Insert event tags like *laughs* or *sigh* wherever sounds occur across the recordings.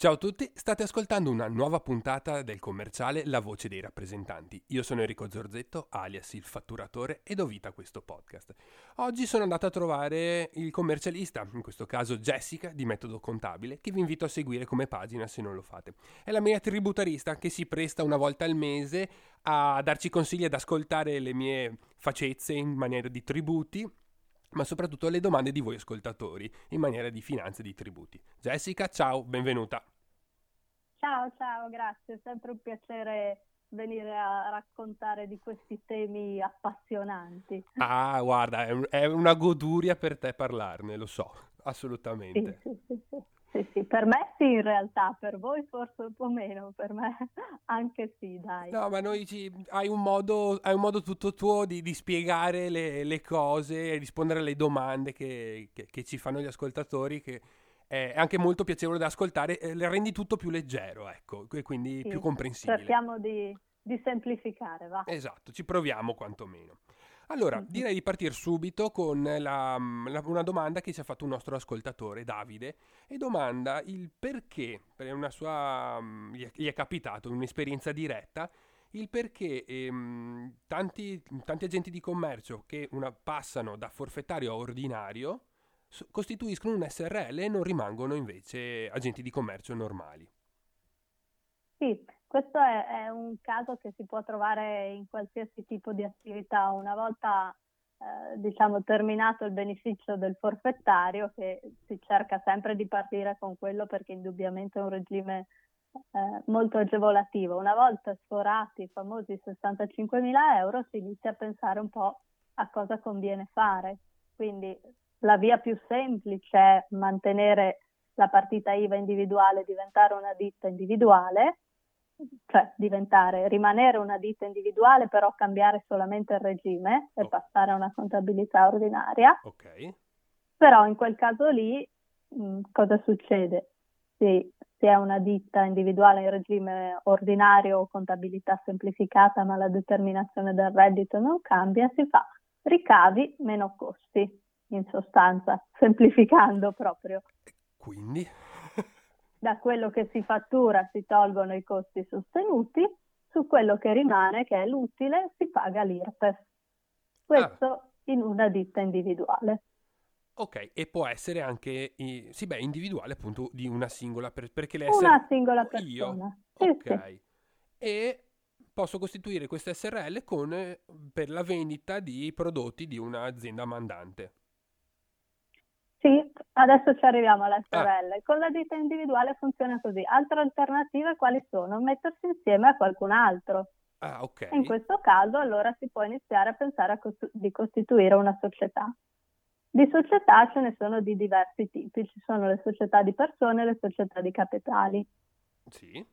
Ciao a tutti, state ascoltando una nuova puntata del commerciale La voce dei rappresentanti. Io sono Enrico Zorzetto, alias il fatturatore, ed ho vita questo podcast. Oggi sono andato a trovare il commercialista, in questo caso Jessica di Metodo Contabile, che vi invito a seguire come pagina se non lo fate. È la mia tributarista che si presta una volta al mese a darci consigli ad ascoltare le mie facezze in maniera di tributi ma soprattutto alle domande di voi ascoltatori in maniera di finanze e di tributi. Jessica, ciao, benvenuta. Ciao, ciao, grazie, è sempre un piacere venire a raccontare di questi temi appassionanti. Ah, guarda, è, una goduria per te parlarne, lo so, assolutamente. Sì, sì, sì, sì. Sì, per me sì in realtà, per voi forse un po' meno, per me *laughs* anche sì, dai. No, ma noi ci, hai, un modo, hai un modo tutto tuo di, di spiegare le, le, cose e rispondere alle domande che, che, che, ci fanno gli ascoltatori che è anche molto piacevole da ascoltare, eh, le rendi tutto più leggero, ecco, e quindi sì, più comprensibile. Cerchiamo di, di semplificare, va. Esatto, ci proviamo quantomeno. Allora, direi di partire subito con la, la, una domanda che ci ha fatto un nostro ascoltatore, Davide, e domanda il perché, per una sua, gli è, gli è capitato un'esperienza diretta, il perché ehm, tanti, tanti, agenti di commercio che una, passano da forfettario a ordinario costituiscono un SRL e non rimangono invece agenti di commercio normali. Sì, questo è, è, un caso che si può trovare in qualsiasi tipo di attività. Una volta eh, diciamo, terminato il beneficio del forfettario, che si cerca sempre di partire con quello perché indubbiamente è un regime eh, molto agevolativo. Una volta sforati i famosi 65.000 euro si inizia a pensare un po' a cosa conviene fare. Quindi la via più semplice è mantenere la partita IVA individuale, diventare una ditta individuale cioè diventare, rimanere una ditta individuale, però cambiare solamente il regime e oh. passare a una contabilità ordinaria. Ok. Però in quel caso lì mh, cosa succede? Si, si è una ditta individuale in regime ordinario o contabilità semplificata, ma la determinazione del reddito non cambia, si fa ricavi meno costi, in sostanza, *laughs* semplificando proprio. Quindi? Da quello che si fattura si tolgono i costi sostenuti, su quello che rimane, che è l'utile, si paga l'IRPEF. Questo ah. in una ditta individuale. Ok, e può essere anche, sì beh, individuale appunto di una singola persona, perché le Una singola persona. Sì, ok. Sì. E posso costituire questa SRL con, per la vendita di prodotti di un'azienda mandante. Adesso ci arriviamo alle sorelle. Ah. Con la ditta individuale funziona così. Altre alternative quali sono? Mettersi insieme a qualcun altro. Ah, ok. In questo caso allora si può iniziare a pensare a cost- di costituire una società. Di società ce ne sono di diversi tipi, ci sono le società di persone e le società di capitali. Sì.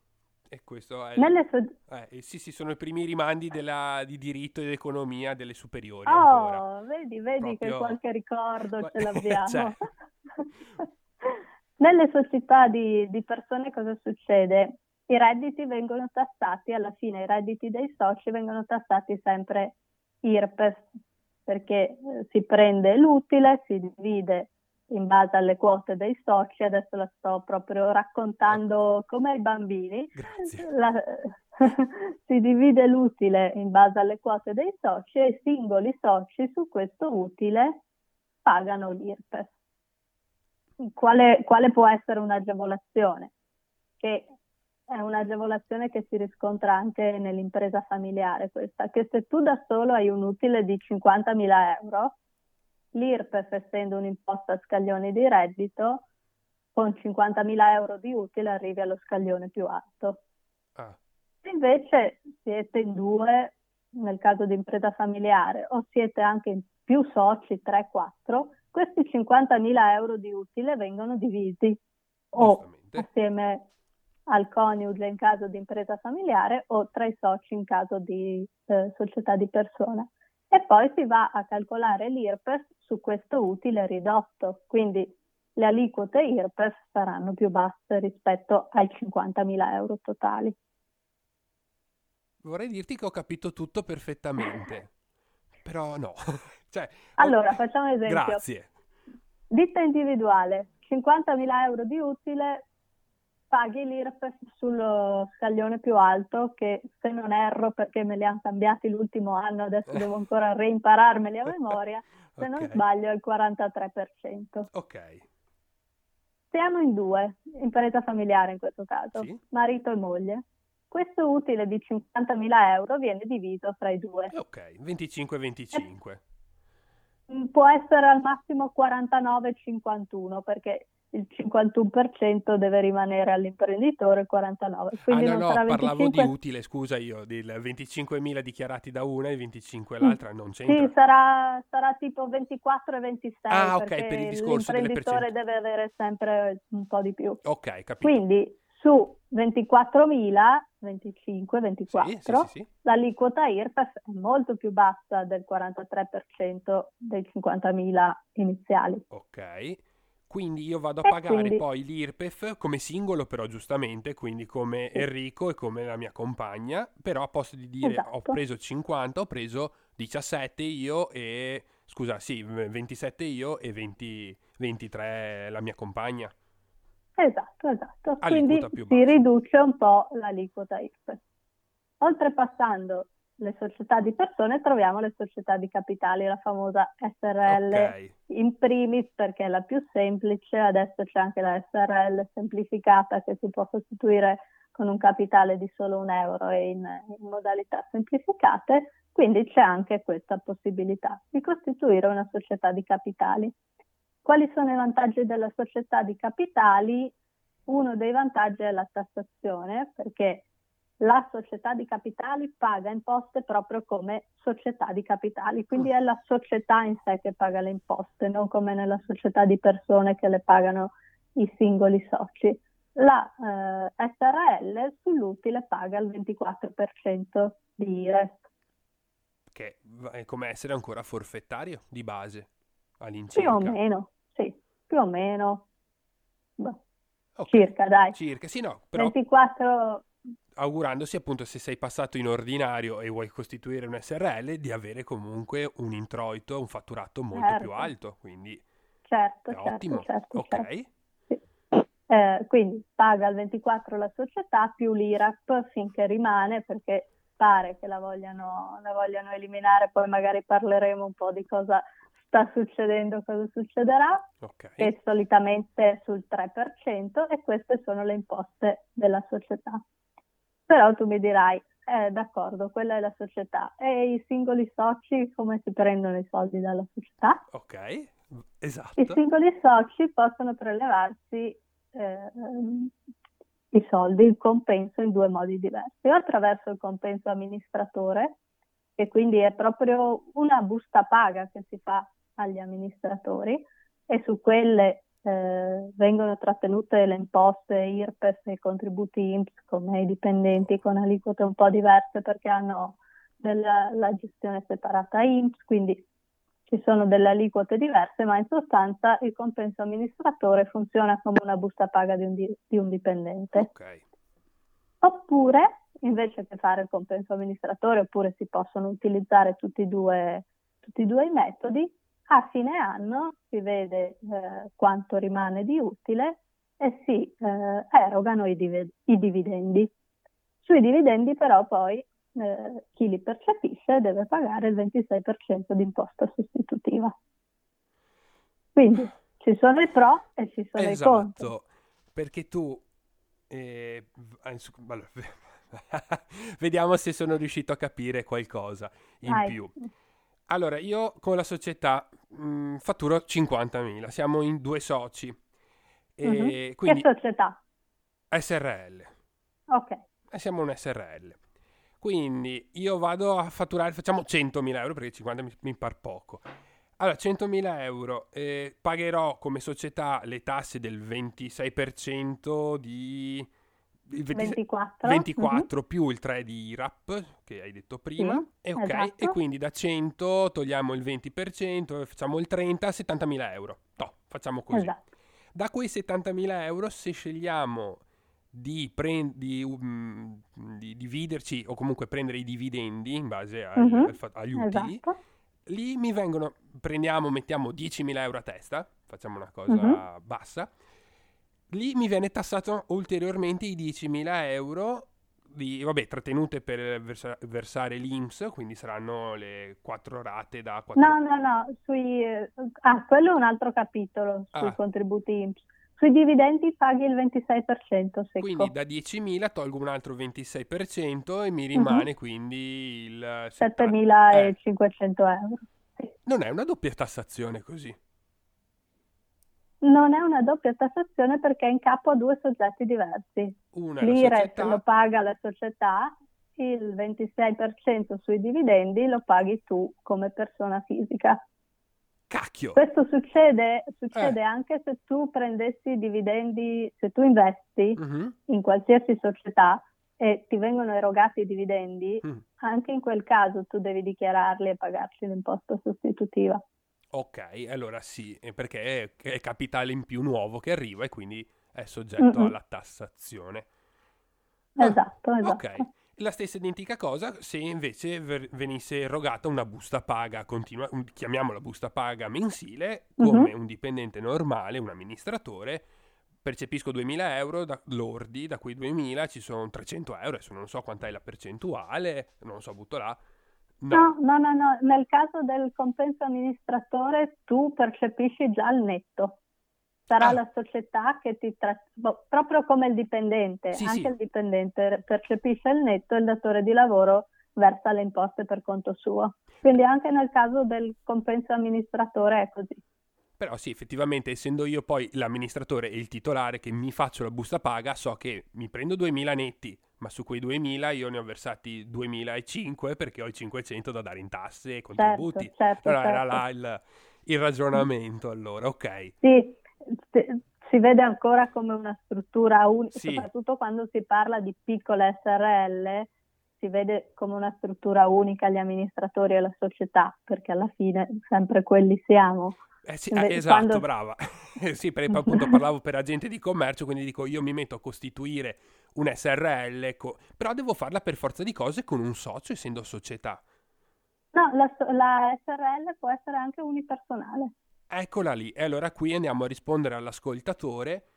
E questo è... So- eh, sì, sì, sono i primi rimandi della, di diritto ed economia delle superiori. Oh, ancora. vedi, vedi Proprio... che qualche ricordo ce l'abbiamo. *laughs* cioè... *laughs* Nelle società di, di persone cosa succede? I redditi vengono tassati, alla fine i redditi dei soci vengono tassati sempre IRPEF, perché eh, si prende l'utile, si divide in base alle quote dei soci, adesso la sto proprio raccontando come ai bambini. La, *laughs* si divide l'utile in base alle quote dei soci e i singoli soci su questo utile pagano l'IRPEF. Quale, quale può essere un'agevolazione? Che è un'agevolazione che si riscontra anche nell'impresa familiare questa, che se tu da solo hai un utile di 50.000 euro, l'IRPEF essendo un'imposta a scaglioni di reddito, con 50.000 euro di utile arrivi allo scaglione più alto. Ah. Invece siete in due, nel caso di impresa familiare, o siete anche in più soci, 3-4, questi 50.000 euro di utile vengono divisi o assieme al coniuge in caso di impresa familiare o tra i soci in caso di eh, società di persone e poi si va a calcolare l'IRPEF su questo utile ridotto, quindi le aliquote IRPEF saranno più basse rispetto ai 50.000 euro totali. Vorrei dirti che ho capito tutto perfettamente, però no. Cioè, allora, facciamo un esempio. Grazie. Ditta individuale, 50.000 euro di utile, paghi l'IRPEF sullo scaglione più alto che se non erro perché me li hanno cambiati l'ultimo anno, adesso devo *laughs* ancora reimpararmeli a memoria, se okay. non sbaglio è il 43%. Ok. Siamo in due, in parete familiare in questo caso, sì. marito e moglie. Questo utile di 50.000 euro viene diviso fra i due. Ok, 25-25. Può essere al massimo 49-51 perché il 51% deve rimanere all'imprenditore, il 49%. Quindi ah, no, no, 25... parlavo di utile, scusa io, di 25.000 dichiarati da una e 25 l'altra, non c'entra. Sì, sarà, sarà, tipo 24 e 26, ah, ok, per il discorso l'imprenditore deve avere sempre un po' di più. Ok, capito. Quindi su 24.000, 25, 24, sì, sì, sì, l'aliquota IRPEF è molto più bassa del 43% dei 50.000 iniziali. Ok. Quindi io vado a pagare quindi... poi l'IRPEF come singolo, però giustamente, quindi come. Enrico e come la mia compagna, però a posto di dire esatto. ho preso 50, ho preso 17 io e scusa, sì, 27 io e 20, 23 la mia compagna. Esatto, esatto. Quindi si riduce un po' l'aliquota IRPEF. Oltrepassando le società di persone troviamo le società di capitali, la famosa SRL okay. in primis perché è la più semplice, adesso c'è anche la SRL semplificata che si può costituire con un capitale di solo un euro e in, in modalità semplificate, quindi c'è anche questa possibilità di costituire una società di capitali. Quali sono i vantaggi della società di capitali? Uno dei vantaggi è la tassazione perché la società di capitali paga imposte proprio come società di capitali, quindi è la società in sé che paga le imposte, non come nella società di persone che le pagano i singoli soci. La eh, SRL sull'utile paga il 24% di IRES. Che è come essere ancora forfettario di base all'incirca. Più o meno, sì, più o meno. Beh, okay. Circa, dai. Circa, sì, no, però... 24 augurandosi appunto se sei passato in ordinario e vuoi costituire un SRL di avere comunque un introito, un fatturato molto certo. più alto, quindi certo, è certo, ottimo. Certo, ok. Certo. Sì. Eh, quindi paga il 24 la società più l'IRAP finché rimane perché pare che la vogliano, la vogliano eliminare, poi magari parleremo un po' di cosa sta succedendo, cosa succederà, okay. e solitamente sul 3% e queste sono le imposte della società. Però tu mi dirai, eh, d'accordo, quella è la società. E i singoli soci come si prendono i soldi dalla società? Ok, esatto. I singoli soci possono prelevarsi eh, i soldi, il compenso in due modi diversi. O attraverso il compenso amministratore, che quindi è proprio una busta paga che si fa agli amministratori e su quelle eh, vengono trattenute le imposte IRPEF e i contributi INPS come i dipendenti con aliquote un po' diverse perché hanno della, la gestione separata INPS, quindi ci sono delle aliquote diverse, ma in sostanza il compenso amministratore funziona come una busta paga di un, di, di un dipendente. Okay. Oppure, invece che fare il compenso amministratore, oppure si possono utilizzare tutti e due, tutti e due i metodi, a fine anno si vede eh, quanto rimane di utile e si eh, erogano i, div- i, dividendi. Sui dividendi però poi eh, chi li percepisce deve pagare il 26% di imposta sostitutiva. Quindi ci sono i pro e ci sono esatto, i contro. Esatto, perché tu... Eh, allora, *laughs* vediamo se sono riuscito a capire qualcosa in Vai. più. Allora, io con la società mh, mm, fatturo 50.000, siamo in due soci. E mm-hmm. quindi... Che società? SRL. Ok. E siamo un SRL. Quindi io vado a fatturare, facciamo 100.000 euro perché 50 mi, mi par poco. Allora, 100.000 euro, eh, pagherò come società le tasse del 26% di 24, 24 mm-hmm. più il 3 di IRAP che hai detto prima sì, e, okay. esatto. e quindi da 100 togliamo il 20% facciamo il 30 70.000 euro no, facciamo così esatto. da quei 70.000 euro se scegliamo di, pre- di, um, di, dividerci o comunque prendere i dividendi in base a, mm-hmm. al, agli utili esatto. lì mi vengono prendiamo mettiamo 10.000 euro a testa facciamo una cosa mm-hmm. bassa lì mi viene tassato ulteriormente i 10.000 euro di, vabbè, trattenute per versa- versare l'INPS, quindi saranno le quattro rate da 4... No, no, no, sui... Ah, quello è un altro capitolo, sui ah. contributi INPS. Sui dividendi paghi il 26% secco. Quindi da 10.000 tolgo un altro 26% e mi rimane uh-huh. quindi il... 7.500 eh. euro. Sì. Non è una doppia tassazione così? Non è una doppia tassazione perché è in capo a due soggetti diversi. Una L'IRES società... lo paga la società, il 26% sui dividendi lo paghi tu come persona fisica. Cacchio! Questo succede, succede eh. anche se tu prendessi i dividendi, se tu investi uh-huh. in qualsiasi società e ti vengono erogati i dividendi, uh-huh. anche in quel caso tu devi dichiararli e pagarci l'imposta sostitutiva. Ok, allora sì, perché è, è capitale in più nuovo che arriva e quindi è soggetto mm-hmm. alla tassazione. Esatto, esatto. Ok, la stessa identica cosa se invece ver- venisse erogata una busta paga continua, un, chiamiamola busta paga mensile, come mm-hmm. un dipendente normale, un amministratore, percepisco 2000 euro da, lordi, da quei 2000 ci sono 300 euro, adesso non so quant'è la percentuale, non so, butto là, No. no, no, no, nel caso del compenso amministratore tu percepisci già il netto. Sarà ah. la società che ti tratta, boh, proprio come il dipendente, sì, anche sì. il dipendente percepisce il netto e il datore di lavoro versa le imposte per conto suo. Quindi anche nel caso del compenso amministratore è così. Però sì, effettivamente, essendo io poi l'amministratore e il titolare che mi faccio la busta paga, so che mi prendo 2000 netti, ma su quei 2000 io ne ho versati 2005 perché ho i 500 da dare in tasse e contributi. Certo, certo, allora certo. era là il, il, ragionamento, allora, ok. Sì, si vede ancora come una struttura unica, sì. soprattutto quando si parla di piccole SRL, si vede come una struttura unica gli amministratori e la società, perché alla fine sempre quelli siamo. Eh sì, eh, esatto, quando... brava. *laughs* sì, perché appunto parlavo per agente di commercio, quindi dico io mi metto a costituire un SRL, co... però devo farla per forza di cose con un socio, essendo società. No, la, la SRL può essere anche unipersonale. Eccola lì. E allora qui andiamo a rispondere all'ascoltatore.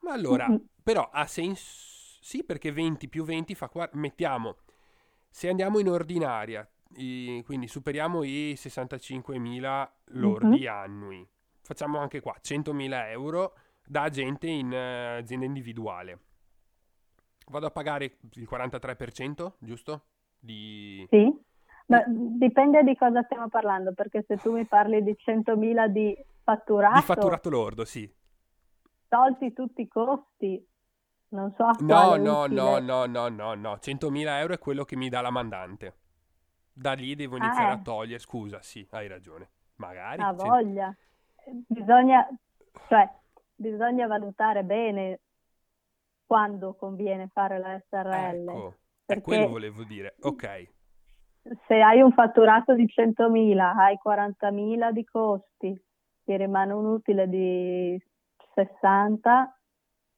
Ma allora, mm-hmm. però ha senso... Sì, perché 20 più 20 fa... Qua... Mettiamo, se andiamo in ordinaria, i, quindi superiamo i 65.000 lordi mm-hmm. annui. Facciamo anche qua 100.000 euro da agente in uh, azienda individuale. Vado a pagare il 43%, giusto? Di... Sì, ma dipende di cosa stiamo parlando, perché se tu mi parli di 100.000 di fatturato... Di fatturato lordo, sì. Tolti tutti i costi, non so... No, no, no, no, no, no, no, 100.000 euro è quello che mi dà la mandante. Da lì devo iniziare ah, eh. a togliere, scusa, sì, hai ragione. Magari. Ha voglia. Bisogna, cioè, bisogna valutare bene quando conviene fare la SRL. Ecco, è quello volevo dire, ok. Se hai un fatturato di 100.000, hai 40.000 di costi, ti rimane un utile di 60,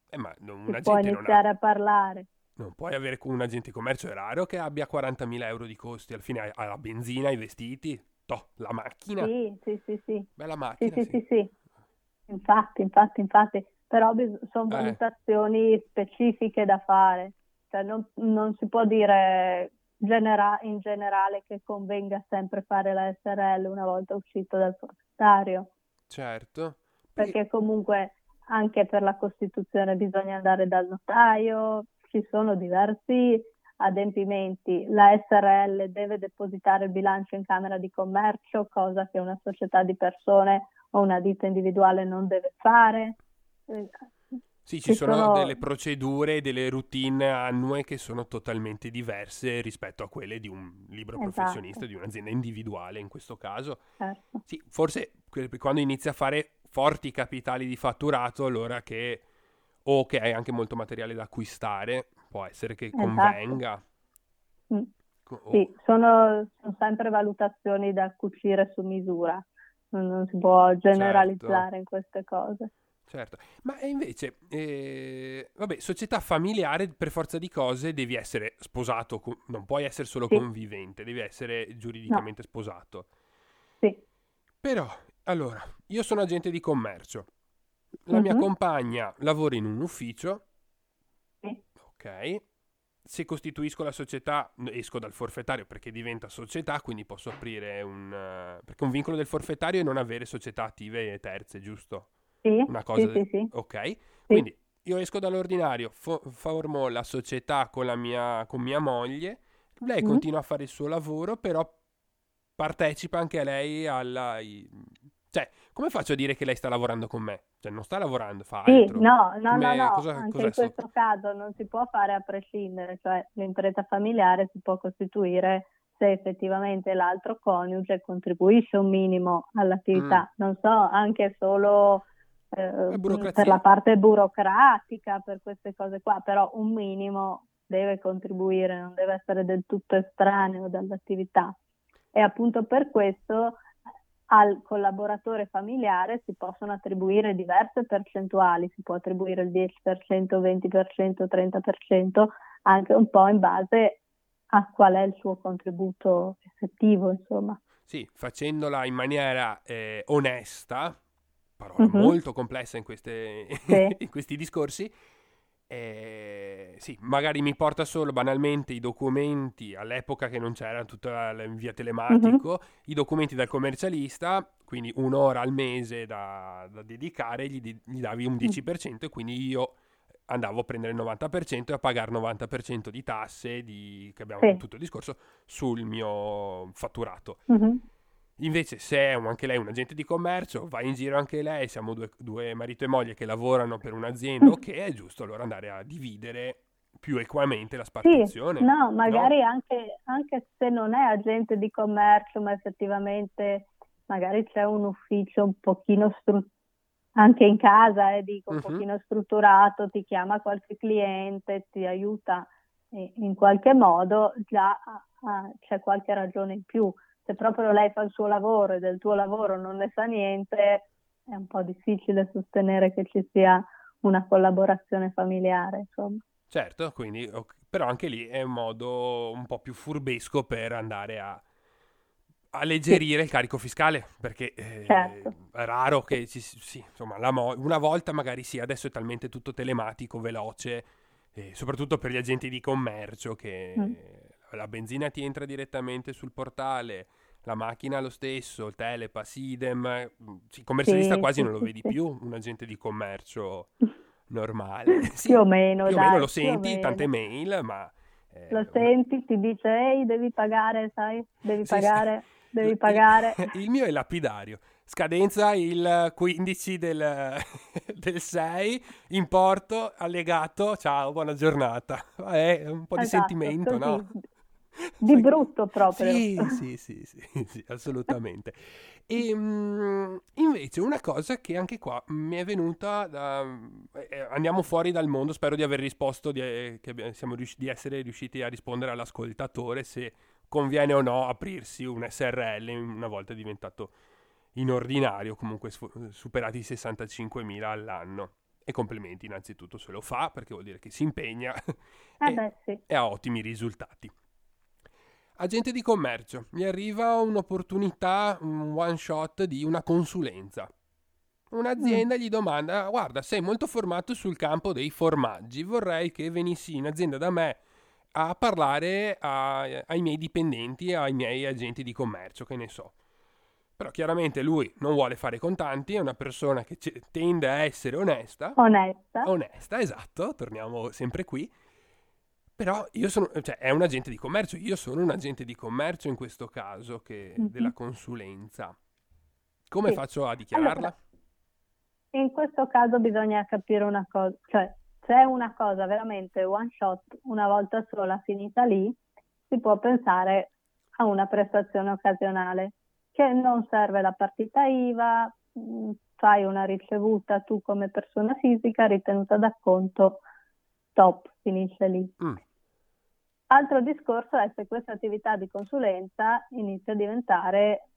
eh, ma non, puoi iniziare ha... a parlare. Non puoi avere un agente di commercio, è raro che abbia 40.000 euro di costi, al fine ha la benzina, i vestiti, toh, la macchina. Sì, sì, sì, sì. Bella macchina. Sì, sì, sì, sì. Infatti, infatti, infatti, però bis- sono eh. valutazioni specifiche da fare, cioè non, non si può dire genera- in generale che convenga sempre fare la SRL una volta uscito dal proprietario. Certo. Perché comunque anche per la Costituzione bisogna andare dal notaio, ci sono diversi adempimenti. La SRL deve depositare il bilancio in Camera di Commercio, cosa che una società di persone o una ditta individuale non deve fare. Sì, ci, ci sono, sono, delle procedure, delle routine annue che sono totalmente diverse rispetto a quelle di un libro esatto. professionista, di un'azienda individuale in questo caso. Certo. Sì, forse quando inizia a fare forti capitali di fatturato, allora che o che hai anche molto materiale da acquistare, può essere che esatto. convenga. Oh. Sì, sono, sono, sempre valutazioni da cucire su misura, non, non si può generalizzare certo. in queste cose. Certo, ma invece, eh, vabbè, società familiare per forza di cose devi essere sposato, non puoi essere solo sì. convivente, devi essere giuridicamente no. sposato. Sì. Però, allora, io sono agente di commercio, La mia compagna lavora in un ufficio. Sì. Ok. Se costituisco la società, esco dal forfettario perché diventa società, quindi posso aprire un... Uh, perché un vincolo del forfettario è non avere società attive e terze, giusto? Sì, Una cosa sì, sì, sì. Ok. Quindi io esco dall'ordinario, fo- formo la società con, la mia, con mia moglie, lei mm. continua a fare il suo lavoro, però partecipa anche lei alla... Cioè, come faccio a dire che lei sta lavorando con me? Cioè, non sta lavorando, fa altro. Sì, no, no, come, no, no. Cosa, anche in questo so? caso non si può fare a prescindere, cioè l'impresa familiare si può costituire se effettivamente l'altro coniuge contribuisce un minimo all'attività, mm. non so, anche solo eh, per la parte burocratica, per queste cose qua, però un minimo deve contribuire, non deve essere del tutto estraneo dall'attività. E appunto per questo al collaboratore familiare si possono attribuire diverse percentuali, si può attribuire il 10%, 20%, 30%, anche un po' in base a qual è il suo contributo effettivo, insomma. Sì, facendola in maniera eh, onesta, parola uh-huh. molto complessa in, queste, sì. *laughs* in questi discorsi, eh, sì, magari mi porta solo banalmente i documenti all'epoca che non c'era tutta via telematico, uh-huh. i documenti dal commercialista, quindi un'ora al mese da, da dedicare, gli, gli, davi un 10% uh-huh. e quindi io andavo a prendere il 90% e a pagare il 90% di tasse, di, che abbiamo sì. tutto il discorso, sul mio fatturato. Uh-huh. Invece, se è anche lei un agente di commercio, va in giro anche lei, siamo due, due marito e moglie che lavorano per un'azienda, ok, è giusto allora andare a dividere più equamente la spartizione. Sì, no, magari no? Anche, anche, se non è agente di commercio, ma effettivamente magari c'è un ufficio un pochino strutturato, anche in casa, eh, dico, un uh-huh. pochino strutturato, ti chiama qualche cliente, ti aiuta in qualche modo, già ah, c'è qualche ragione in più se proprio lei fa il suo lavoro e del tuo lavoro non ne sa niente, è un po' difficile sostenere che ci sia una collaborazione familiare, insomma. Certo, quindi, però anche lì è un modo un po' più furbesco per andare a alleggerire sì. il carico fiscale, perché eh, certo. è raro che ci sì, insomma, mo- una volta magari sì, adesso è talmente tutto telematico, veloce, eh, soprattutto per gli agenti di commercio che mm la benzina ti entra direttamente sul portale, la macchina lo stesso, il telepass, idem, il commercialista sì, quasi sì, non lo vedi sì. più, un agente di commercio normale. *laughs* più o meno, più dai, o meno lo senti, tante mail, ma... Eh, lo senti, ti dice, ehi, devi pagare, sai, devi pagare, devi pagare. *laughs* il mio è lapidario scadenza il 15 del, *laughs* del 6, importo allegato, ciao, buona giornata. È un po' di esatto, sentimento, così. no? Di brutto proprio. Sì, sì, sì, sì, *laughs* sì assolutamente. E um, invece una cosa che anche qua mi è venuta da... Eh, andiamo fuori dal mondo, spero di aver risposto, di, eh, che siamo riusciti, di essere riusciti a rispondere all'ascoltatore se conviene o no aprirsi un SRL una volta diventato in ordinario, comunque superati i 65.000 all'anno. E complimenti innanzitutto se lo fa, perché vuol dire che si impegna eh *laughs* e, beh, sì. e ha ottimi risultati. Agente di commercio, mi arriva un'opportunità, un one shot di una consulenza. Un'azienda mm. gli domanda: Guarda, sei molto formato sul campo dei formaggi, vorrei che venissi in azienda da me a parlare a, ai miei dipendenti, ai miei agenti di commercio, che ne so. Però chiaramente lui non vuole fare contanti, è una persona che c- tende a essere onesta. Onesta. Onesta, esatto, torniamo sempre qui. Però io sono, cioè è un agente di commercio, io sono un agente di commercio in questo caso che, mm-hmm. della consulenza. Come sì. faccio a dichiararla? Allora, in questo caso bisogna capire una cosa, cioè se è una cosa veramente one shot, una volta sola finita lì, si può pensare a una prestazione occasionale, che non serve la partita IVA, mm, fai una ricevuta tu come persona fisica, ritenuta d'acconto, stop, finisce lì. Mm. Altro discorso è se questa attività di consulenza inizia a diventare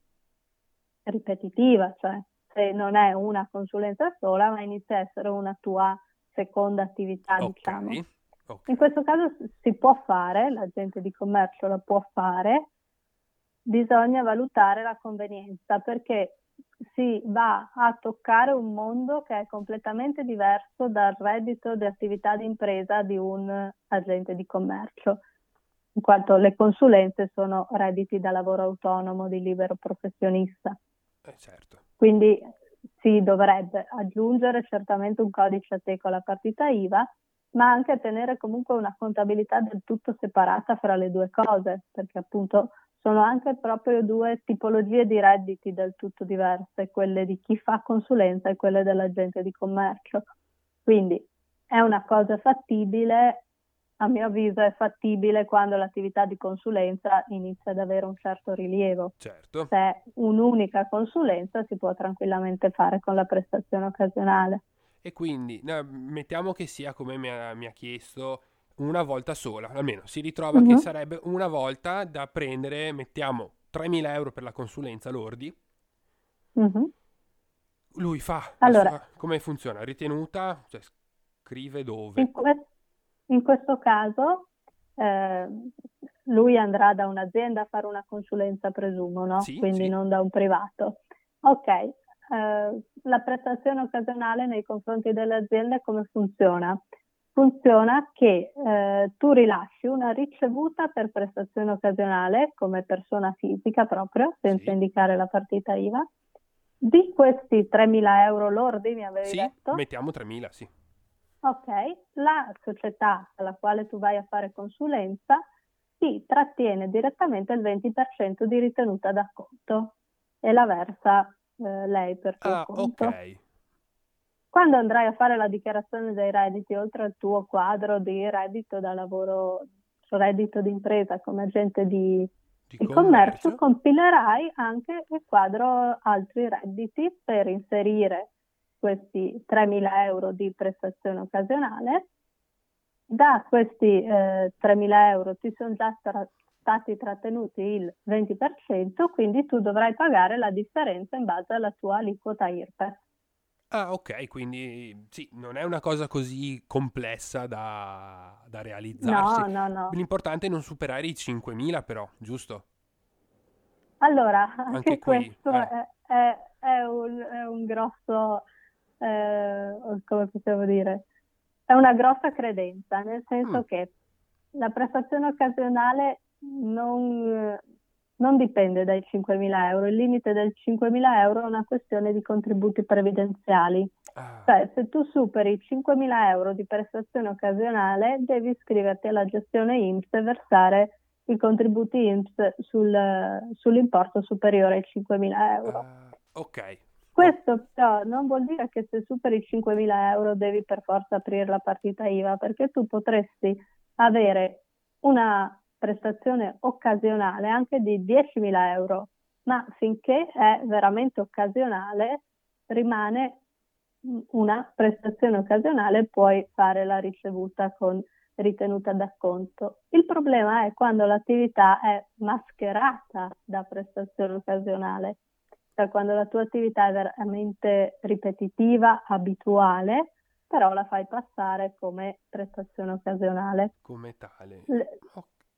ripetitiva, cioè se non è una consulenza sola, ma inizia a essere una tua seconda attività, okay. diciamo. Okay. In questo caso si può fare, l'agente di commercio la può fare, bisogna valutare la convenienza perché si va a toccare un mondo che è completamente diverso dal reddito di attività di impresa di un agente di commercio, in quanto le consulenze sono redditi da lavoro autonomo di libero professionista. Eh certo. Quindi si dovrebbe aggiungere certamente un codice a teco alla partita IVA, ma anche tenere comunque una contabilità del tutto separata fra le due cose, perché appunto sono anche proprio due tipologie di redditi del tutto diverse, quelle di chi fa consulenza e quelle dell'agente di commercio. Quindi è una cosa fattibile, a mio avviso è fattibile quando l'attività di consulenza inizia ad avere un certo rilievo. Certo. Se un'unica consulenza si può tranquillamente fare con la prestazione occasionale. E quindi no, mettiamo che sia come mi ha, mi ha chiesto una volta sola, almeno si ritrova uh-huh. che mhm. sarebbe una volta da prendere, mettiamo 3.000 euro per la consulenza lordi. Uh-huh. Lui fa, allora, sua, come funziona? Ritenuta, cioè scrive dove? In, que- in questo caso eh, lui andrà da un'azienda a fare una consulenza, presumo, no? Sì, Quindi sì. non da un privato. Ok, eh, la prestazione occasionale nei confronti delle aziende come funziona? funziona che eh, tu rilasci una ricevuta per prestazione occasionale come persona fisica proprio, senza sì. indicare la partita IVA. Di questi 3.000 euro lordi, mi avevi sì, detto? mettiamo 3.000, sì. Ok, la società alla quale tu vai a fare consulenza ti trattiene direttamente il 20% di ritenuta d'acconto e la versa eh, lei per tuo ah, conto. ok. Quando andrai a fare la dichiarazione dei redditi, oltre al tuo quadro di reddito da lavoro, reddito d'impresa come agente di, di, di commercio, commercio, compilerai anche il quadro altri redditi per inserire questi 3.000 euro di prestazione occasionale. Da questi eh, 3.000 euro ti sono già tra- stati trattenuti il 20%, quindi tu dovrai pagare la differenza in base alla tua aliquota IRPEF. Ah, ok, quindi sì, non è una cosa così complessa da, da realizzarsi. No, no, no. L'importante è non superare i 5.000 però, giusto? Allora, anche, anche questo eh. è, è, è, un, è, un, grosso, eh, come possiamo dire, è una grossa credenza, nel senso mm. che la prestazione occasionale non, non dipende dai 5.000 euro, il limite del 5.000 euro è una questione di contributi previdenziali. Ah. Cioè, se tu superi i 5.000 euro di prestazione occasionale, devi iscriverti alla gestione INPS e versare i contributi INPS sul, sull'importo superiore ai 5.000 euro. Uh, ok. Questo però non vuol dire che se superi i 5.000 euro devi per forza aprire la partita IVA, perché tu potresti avere una prestazione occasionale anche di 10.000 euro, ma finché è veramente occasionale rimane una prestazione occasionale, puoi fare la ricevuta con ritenuta d'acconto. Il problema è quando l'attività è mascherata da prestazione occasionale, cioè quando la tua attività è veramente ripetitiva, abituale, però la fai passare come prestazione occasionale. Come tale. Le,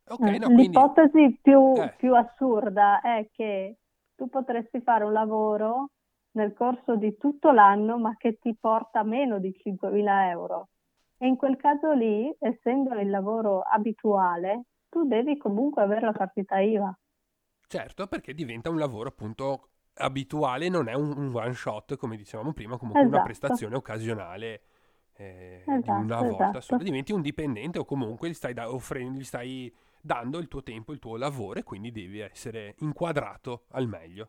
Okay, no, L'ipotesi quindi... più, eh. più assurda è che tu potresti fare un lavoro nel corso di tutto l'anno ma che ti porta meno di 5.000 euro. E in quel caso lì, essendo il lavoro abituale, tu devi comunque avere la partita IVA. Certo, perché diventa un lavoro appunto abituale, non è un, un one shot, come dicevamo prima, comunque esatto. una prestazione occasionale eh, esatto, di una volta esatto. Diventi un dipendente o comunque gli stai, da, offrendo, gli stai dando il tuo tempo, il tuo lavoro e quindi devi essere inquadrato al meglio.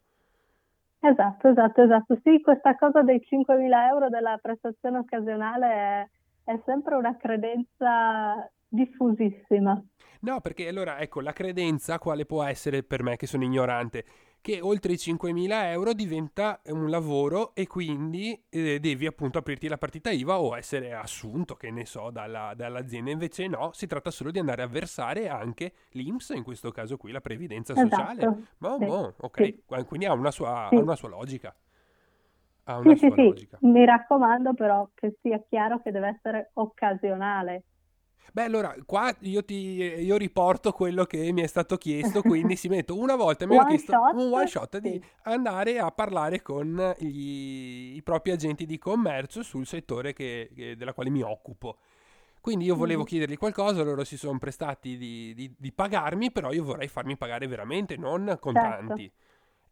Esatto, esatto, esatto. Sì, questa cosa dei 5.000 euro della prestazione occasionale è, è sempre una credenza diffusissima. No, perché allora ecco la credenza quale può essere per me che sono ignorante che oltre i 5.000 euro diventa un lavoro e quindi eh, devi appunto aprirti la partita IVA o essere assunto, che ne so, dalla, dall'azienda. Invece no, si tratta solo di andare a versare anche l'IMSS, in questo caso qui la previdenza esatto. sociale. Ma sì. boh, ok, sì. quindi ha una sua, sì. ha una sua logica. Ha una sì, sua logica. Mi raccomando però che sia chiaro che deve essere occasionale. Beh, allora, qua io, ti, io riporto quello che mi è stato chiesto, quindi si metto una volta mi hanno chiesto shot? un one shot Sì. di andare a parlare con gli- i propri agenti di commercio sul settore che- che- della quale mi occupo. Quindi io volevo Mhm. chiedergli qualcosa, loro si sono prestati di, di- di pagarmi, però io vorrei farmi pagare veramente, non contanti.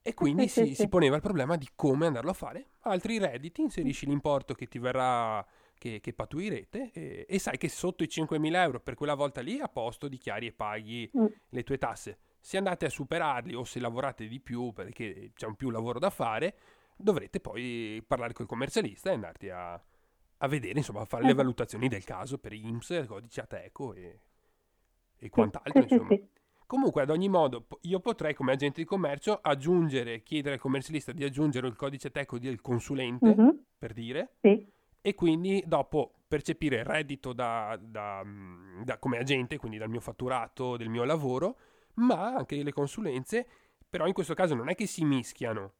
E quindi Certo. sì, si, sì. si poneva il problema di come andarlo a fare. Altri redditi, inserisci l'importo che ti verrà, che, che patuirete e, e sai che sotto i 5.000 euro per quella volta lì a posto dichiari e paghi Mm. le tue tasse. Se andate a superarli o se lavorate di più perché c'è un più lavoro da fare, dovrete poi parlare col commercialista e andarti a, a vedere, insomma, a fare le Esatto. valutazioni del caso per IMSS, codice Ateco e, e quant'altro, Sì, insomma. sì. Comunque, ad ogni modo, io potrei, come agente di commercio, aggiungere, chiedere al commercialista di aggiungere il codice Ateco del consulente, Mhm, per dire, sì. E quindi dopo percepire il reddito da, da, mm, da- come agente, quindi dal mio fatturato, del mio lavoro, ma anche le consulenze, però in questo caso non è che si mischiano.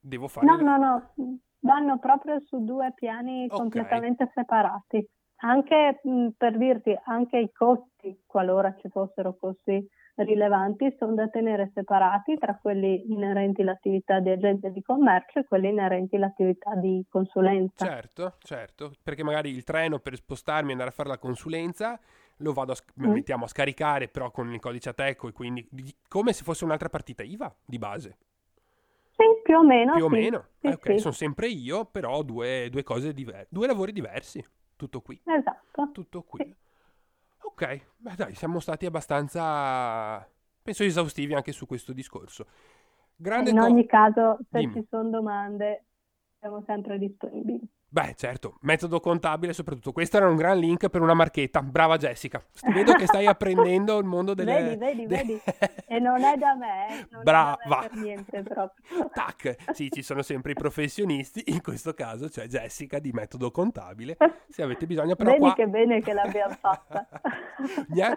Devo fare... No, no, no, vanno proprio su due piani Ok. completamente separati. Anche mh, per dirti, anche i costi, qualora ci fossero costi rilevanti, sono da tenere separati tra quelli inerenti all'attività di agente di commercio e quelli inerenti all'attività di consulenza. Certo, certo, perché magari il treno per spostarmi e andare a fare la consulenza lo vado a, sc- Mm. mettiamo a scaricare però con il codice Ateco e quindi di- come se fosse un'altra partita IVA di base, Sì, più o meno. più o sì. meno. Sì, Eh, ok, sì. sono sempre io, però due, due cose diverse, due lavori diversi, tutto qui, Esatto. tutto qui. Ok, beh dai, siamo stati abbastanza, penso esaustivi anche su questo discorso. Grande In co- ogni caso, se Dimmi. ci sono domande, siamo sempre disponibili. Beh, certo, metodo contabile soprattutto. Questo era un gran link per una marchetta. Brava Jessica. Vedo che stai *laughs* apprendendo il mondo delle... Vedi, vedi, de- vedi. *laughs* E non è da me, eh, non è da Brava. me per niente proprio. *laughs* Tac. Sì, ci sono sempre i professionisti. In questo caso c'è Jessica di metodo contabile. Se avete bisogno, però Vedi qua... che bene che l'abbiamo fatta.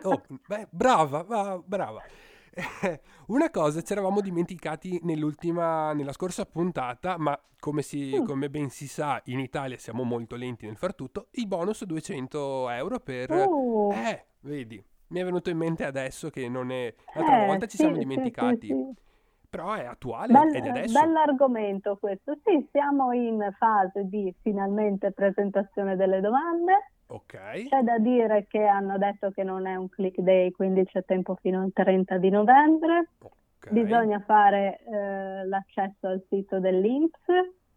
Oh, beh, brava, va- brava. *laughs* Una cosa ci eravamo dimenticati nell'ultima, nella scorsa puntata, ma come, si- Mm. come ben si sa, in Italia siamo molto lenti nel far tutto. Il bonus 200 euro per. Uh, Eh, vedi, mi è venuto in mente adesso che non è. L'altra eh, volta ci sì, siamo dimenticati, sì, sì. però è attuale Bel- ed è adesso. Bell'argomento questo. Sì, siamo in fase di finalmente presentazione delle domande. Ok, C'è da dire che hanno detto che non è un click day, quindi c'è tempo fino al 30 di novembre. ok. Bisogna fare eh, l'accesso al sito dell'INPS.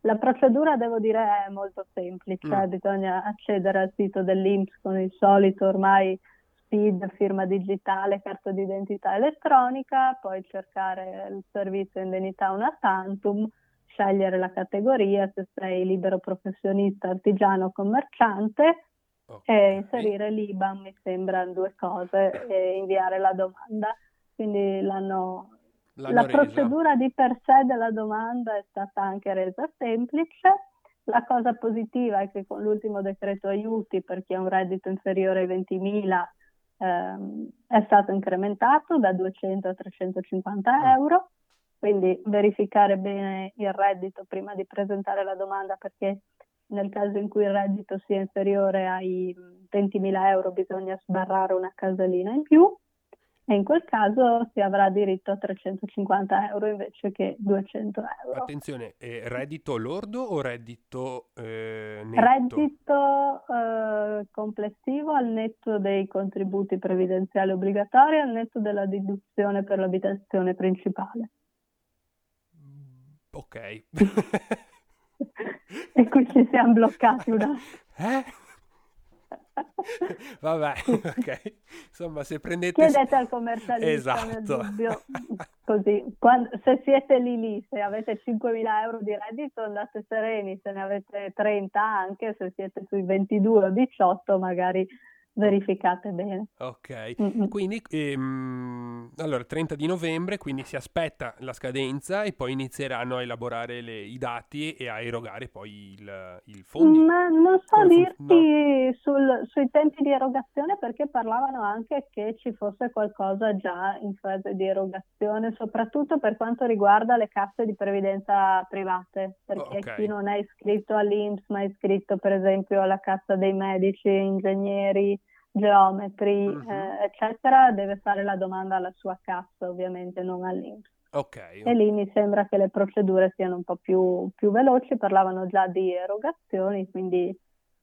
La procedura, devo dire, è molto semplice. Mm. Bisogna accedere al sito dell'INPS con il solito ormai SPID, firma digitale, carta d'identità elettronica, poi cercare il servizio indennità una tantum, scegliere la categoria, se sei libero professionista, artigiano, commerciante, ok. e inserire l'IBAN, mi sembrano due cose, e inviare la domanda. Quindi l'hanno L'hanno la resa. procedura di per sé della domanda è stata anche resa semplice. La cosa positiva è che con l'ultimo decreto aiuti per chi ha un reddito inferiore ai 20.000 ehm, è stato incrementato da 200 a 350 Mm. euro, quindi verificare bene il reddito prima di presentare la domanda perché nel caso in cui il reddito sia inferiore ai 20.000 euro bisogna sbarrare una casellina in più e in quel caso si avrà diritto a 350 euro invece che 200 euro. Attenzione, reddito lordo o reddito eh, netto? Reddito eh, complessivo al netto dei contributi previdenziali obbligatori, al netto della deduzione per l'abitazione principale. Ok. *laughs* e qui ci siamo bloccati una... Eh? Vabbè, *laughs* ok. Insomma, se prendete... Chiedete al commercialista Esatto. dubbio, *laughs* così, quando- se siete lì lì, se avete 5.000 euro di reddito andate sereni, se ne avete 30 anche, se siete sui 22 o 18 magari verificate bene. Ok. Mm-mm. Quindi, ehm, allora, 30 di novembre, quindi si aspetta la scadenza e poi inizieranno a elaborare le- i dati e a erogare poi il, il fondi. Ma non so Come fun- dirti sul- sui tempi di erogazione perché parlavano anche che ci fosse qualcosa già in fase di erogazione, soprattutto per quanto riguarda le casse di previdenza private, perché Ok. chi non è iscritto all'INPS ma è iscritto per esempio alla cassa dei medici, ingegneri, geometri, mm-hmm. eh, eccetera, deve fare la domanda alla sua cassa, ovviamente, non all'Inps. Okay. E lì mi sembra che le procedure siano un po' più, più veloci, parlavano già di erogazioni, quindi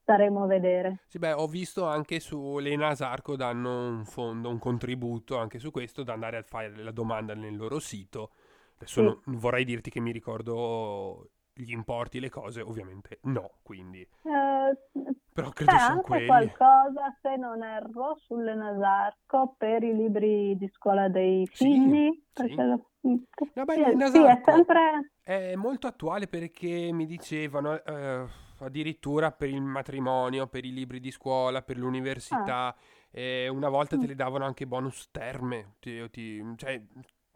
staremo a vedere. Sì, beh, ho visto anche su Lena Sarco danno un fondo, un contributo anche su questo, da andare a fare la domanda nel loro sito. Adesso sì. non, vorrei dirti che mi ricordo gli importi, le cose, ovviamente no, quindi... Eh, Però credo c'è anche quelli. qualcosa, se non erro, sulle Nasarco per i libri di scuola dei figli. Sì, sì. No, beh, sì, sì, è sempre... È molto attuale perché mi dicevano... Eh, addirittura per il matrimonio, per i libri di scuola, per l'università. Ah. Eh, una volta te mm. le davano anche bonus terme. Ti, ti, cioè,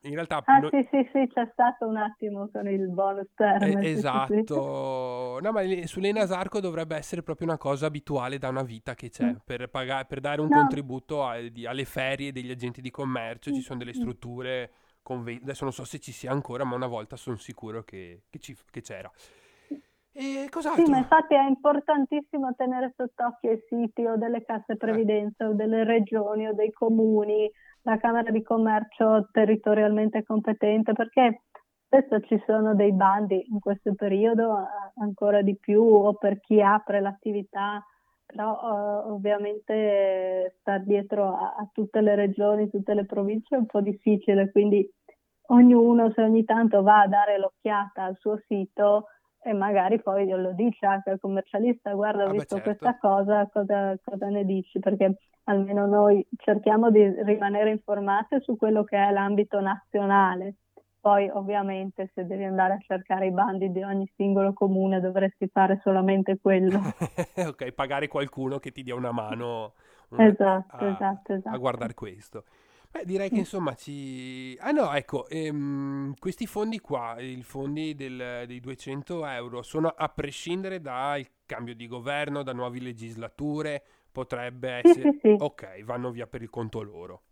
in realtà... Ah no... sì, sì, sì, c'è stato un attimo con il bonus terme. Eh, esatto. Sì, sì. No, ma sull'Ena Sarco dovrebbe essere proprio una cosa abituale da una vita che c'è, mm. per, pagare, per, dare un no. contributo a, di, alle ferie degli agenti di commercio. Ci mm. sono delle strutture... Conven- adesso non so se ci sia ancora, ma una volta sono sicuro che, che, ci, che c'era. E cos'altro? Sì, ma infatti è importantissimo tenere sott'occhio i siti o delle casse previdenza eh. o delle regioni o dei comuni, la Camera di Commercio territorialmente competente, perché spesso ci sono dei bandi in questo periodo ancora di più o per chi apre l'attività, però uh, ovviamente star dietro a, a tutte le regioni, tutte le province è un po' difficile, quindi ognuno se ogni tanto va a dare l'occhiata al suo sito e magari poi lo dice anche al commercialista, guarda, ho ah, visto beh, certo. questa cosa, cosa, cosa, ne dici? Perché almeno noi cerchiamo di rimanere informati su quello che è l'ambito nazionale. Poi ovviamente se devi andare a cercare i bandi di ogni singolo comune dovresti fare solamente quello. *laughs* ok, pagare qualcuno che ti dia una mano una, esatto, a, esatto, esatto. a guardare questo. Beh, direi che insomma ci... Ah no, ecco, ehm, questi fondi qua, i fondi del, dei 200 euro, sono a prescindere dal cambio di governo, da nuove legislature, potrebbe essere... Sì, sì, sì. Ok, vanno via per il conto loro.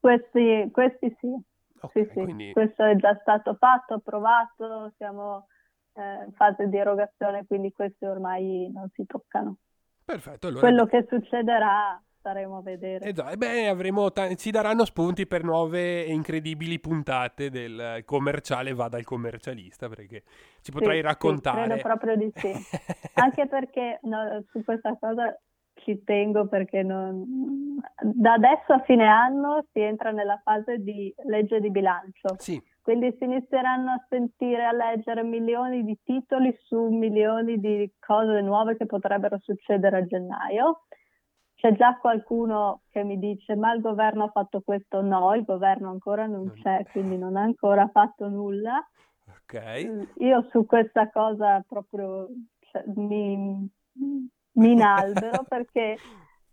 Questi, questi sì. Okay, sì, quindi... Questo è già stato fatto, approvato, siamo eh, in fase di erogazione, quindi questi ormai non si toccano. Perfetto. Allora... Quello che succederà staremo a vedere. Esatto, beh, avremo t- ci daranno spunti per nuove e incredibili puntate del commerciale va dal commercialista perché ci potrai sì, raccontare. Sì, credo proprio di sì. *laughs* Anche perché no, su questa cosa ci tengo perché non... da adesso a fine anno si entra nella fase di legge di bilancio. Sì. Quindi si inizieranno a sentire, a leggere milioni di titoli su milioni di cose nuove che potrebbero succedere a gennaio c'è già qualcuno che mi dice ma il governo ha fatto questo? No, il governo ancora non c'è, quindi non ha ancora fatto nulla. Okay. Mm, io su questa cosa proprio cioè, mi, mi inalbero *laughs* perché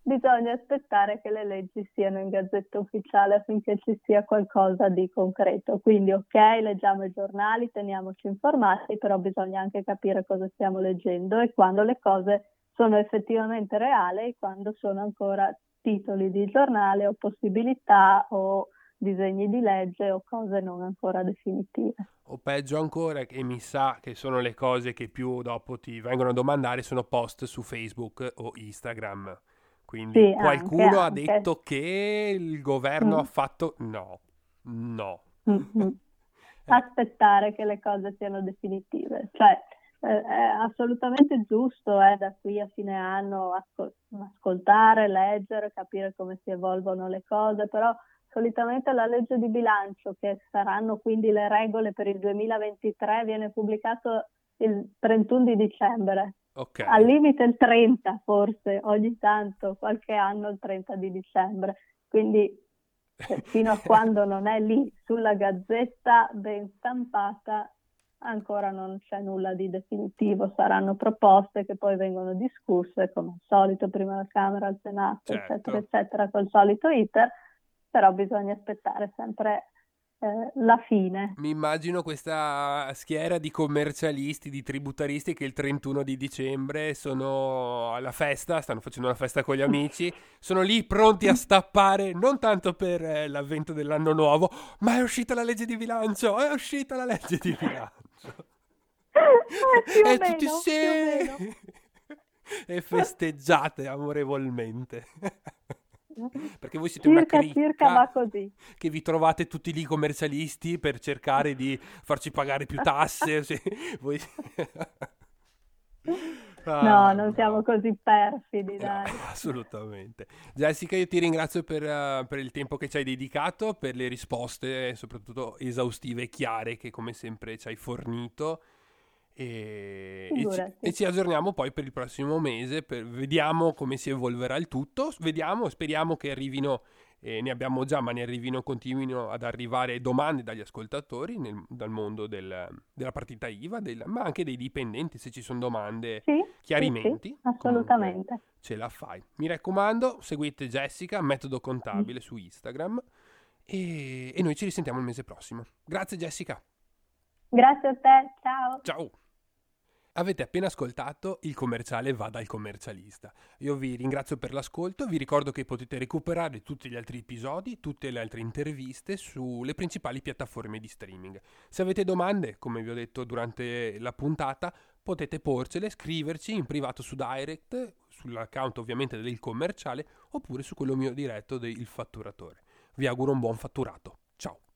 bisogna aspettare che le leggi siano in gazzetta ufficiale affinché ci sia qualcosa di concreto. Quindi ok, leggiamo i giornali, teniamoci informati, però bisogna anche capire cosa stiamo leggendo e quando le cose sono effettivamente reali quando sono ancora titoli di giornale o possibilità o disegni di legge o cose non ancora definitive. O peggio ancora, che mi sa che sono le cose che più dopo ti vengono a domandare, sono post su Facebook o Instagram. Quindi sì, qualcuno anche, ha anche. detto che il governo mm. ha fatto... No, no. Mm-hmm. *laughs* Aspettare che le cose siano definitive. Cioè, eh, è assolutamente giusto eh, da qui a fine anno ascol- ascoltare, leggere, capire come si evolvono le cose, però solitamente la legge di bilancio, che saranno quindi le regole per il 2023, viene pubblicato il 31 di dicembre. Okay. Al limite il 30 forse, ogni tanto, qualche anno il 30 di dicembre. Quindi eh, fino a *laughs* quando non è lì sulla gazzetta ben stampata ancora non c'è nulla di definitivo, saranno proposte che poi vengono discusse come al solito prima alla Camera, al Senato, certo. eccetera, eccetera, col solito iter, però bisogna aspettare sempre eh, la fine. Mi immagino questa schiera di commercialisti, di tributaristi che il 31 di dicembre sono alla festa, stanno facendo una festa con gli amici, sono lì pronti a stappare non tanto per eh, l'avvento dell'anno nuovo, ma è uscita la legge di bilancio, è uscita la legge di bilancio eh, e meno, tutti sì e festeggiate amorevolmente. Perché voi siete circa, una cricca che vi trovate tutti lì commercialisti per cercare di farci pagare più tasse. voi... Ah, no, non siamo così perfidi, dai. *laughs* assolutamente. Jessica, io ti ringrazio per, uh, per, il tempo che ci hai dedicato, per le risposte, soprattutto esaustive e chiare che come sempre ci hai fornito. E, e, ci, e, ci, aggiorniamo poi per il prossimo mese, per, vediamo come si evolverà il tutto, vediamo, speriamo che arrivino e ne abbiamo già, ma ne arrivino, continuino ad arrivare domande dagli ascoltatori nel, dal mondo del, della partita IVA, del, ma anche dei dipendenti, se ci sono domande, sì, chiarimenti. Sì, sì, assolutamente. Ce la fai. Mi raccomando, seguite Jessica, Metodo Contabile mm. su Instagram e, e noi ci risentiamo il mese prossimo. Grazie Jessica. Grazie a te, ciao. Ciao. Avete appena ascoltato Il commerciale va dal commercialista. Io vi ringrazio per l'ascolto, vi ricordo che potete recuperare tutti gli altri episodi, tutte le altre interviste sulle principali piattaforme di streaming. Se avete domande, come vi ho detto durante la puntata, potete porcele, scriverci in privato su Direct, sull'account ovviamente del commerciale, oppure su quello mio diretto del fatturatore. Vi auguro un buon fatturato. Ciao!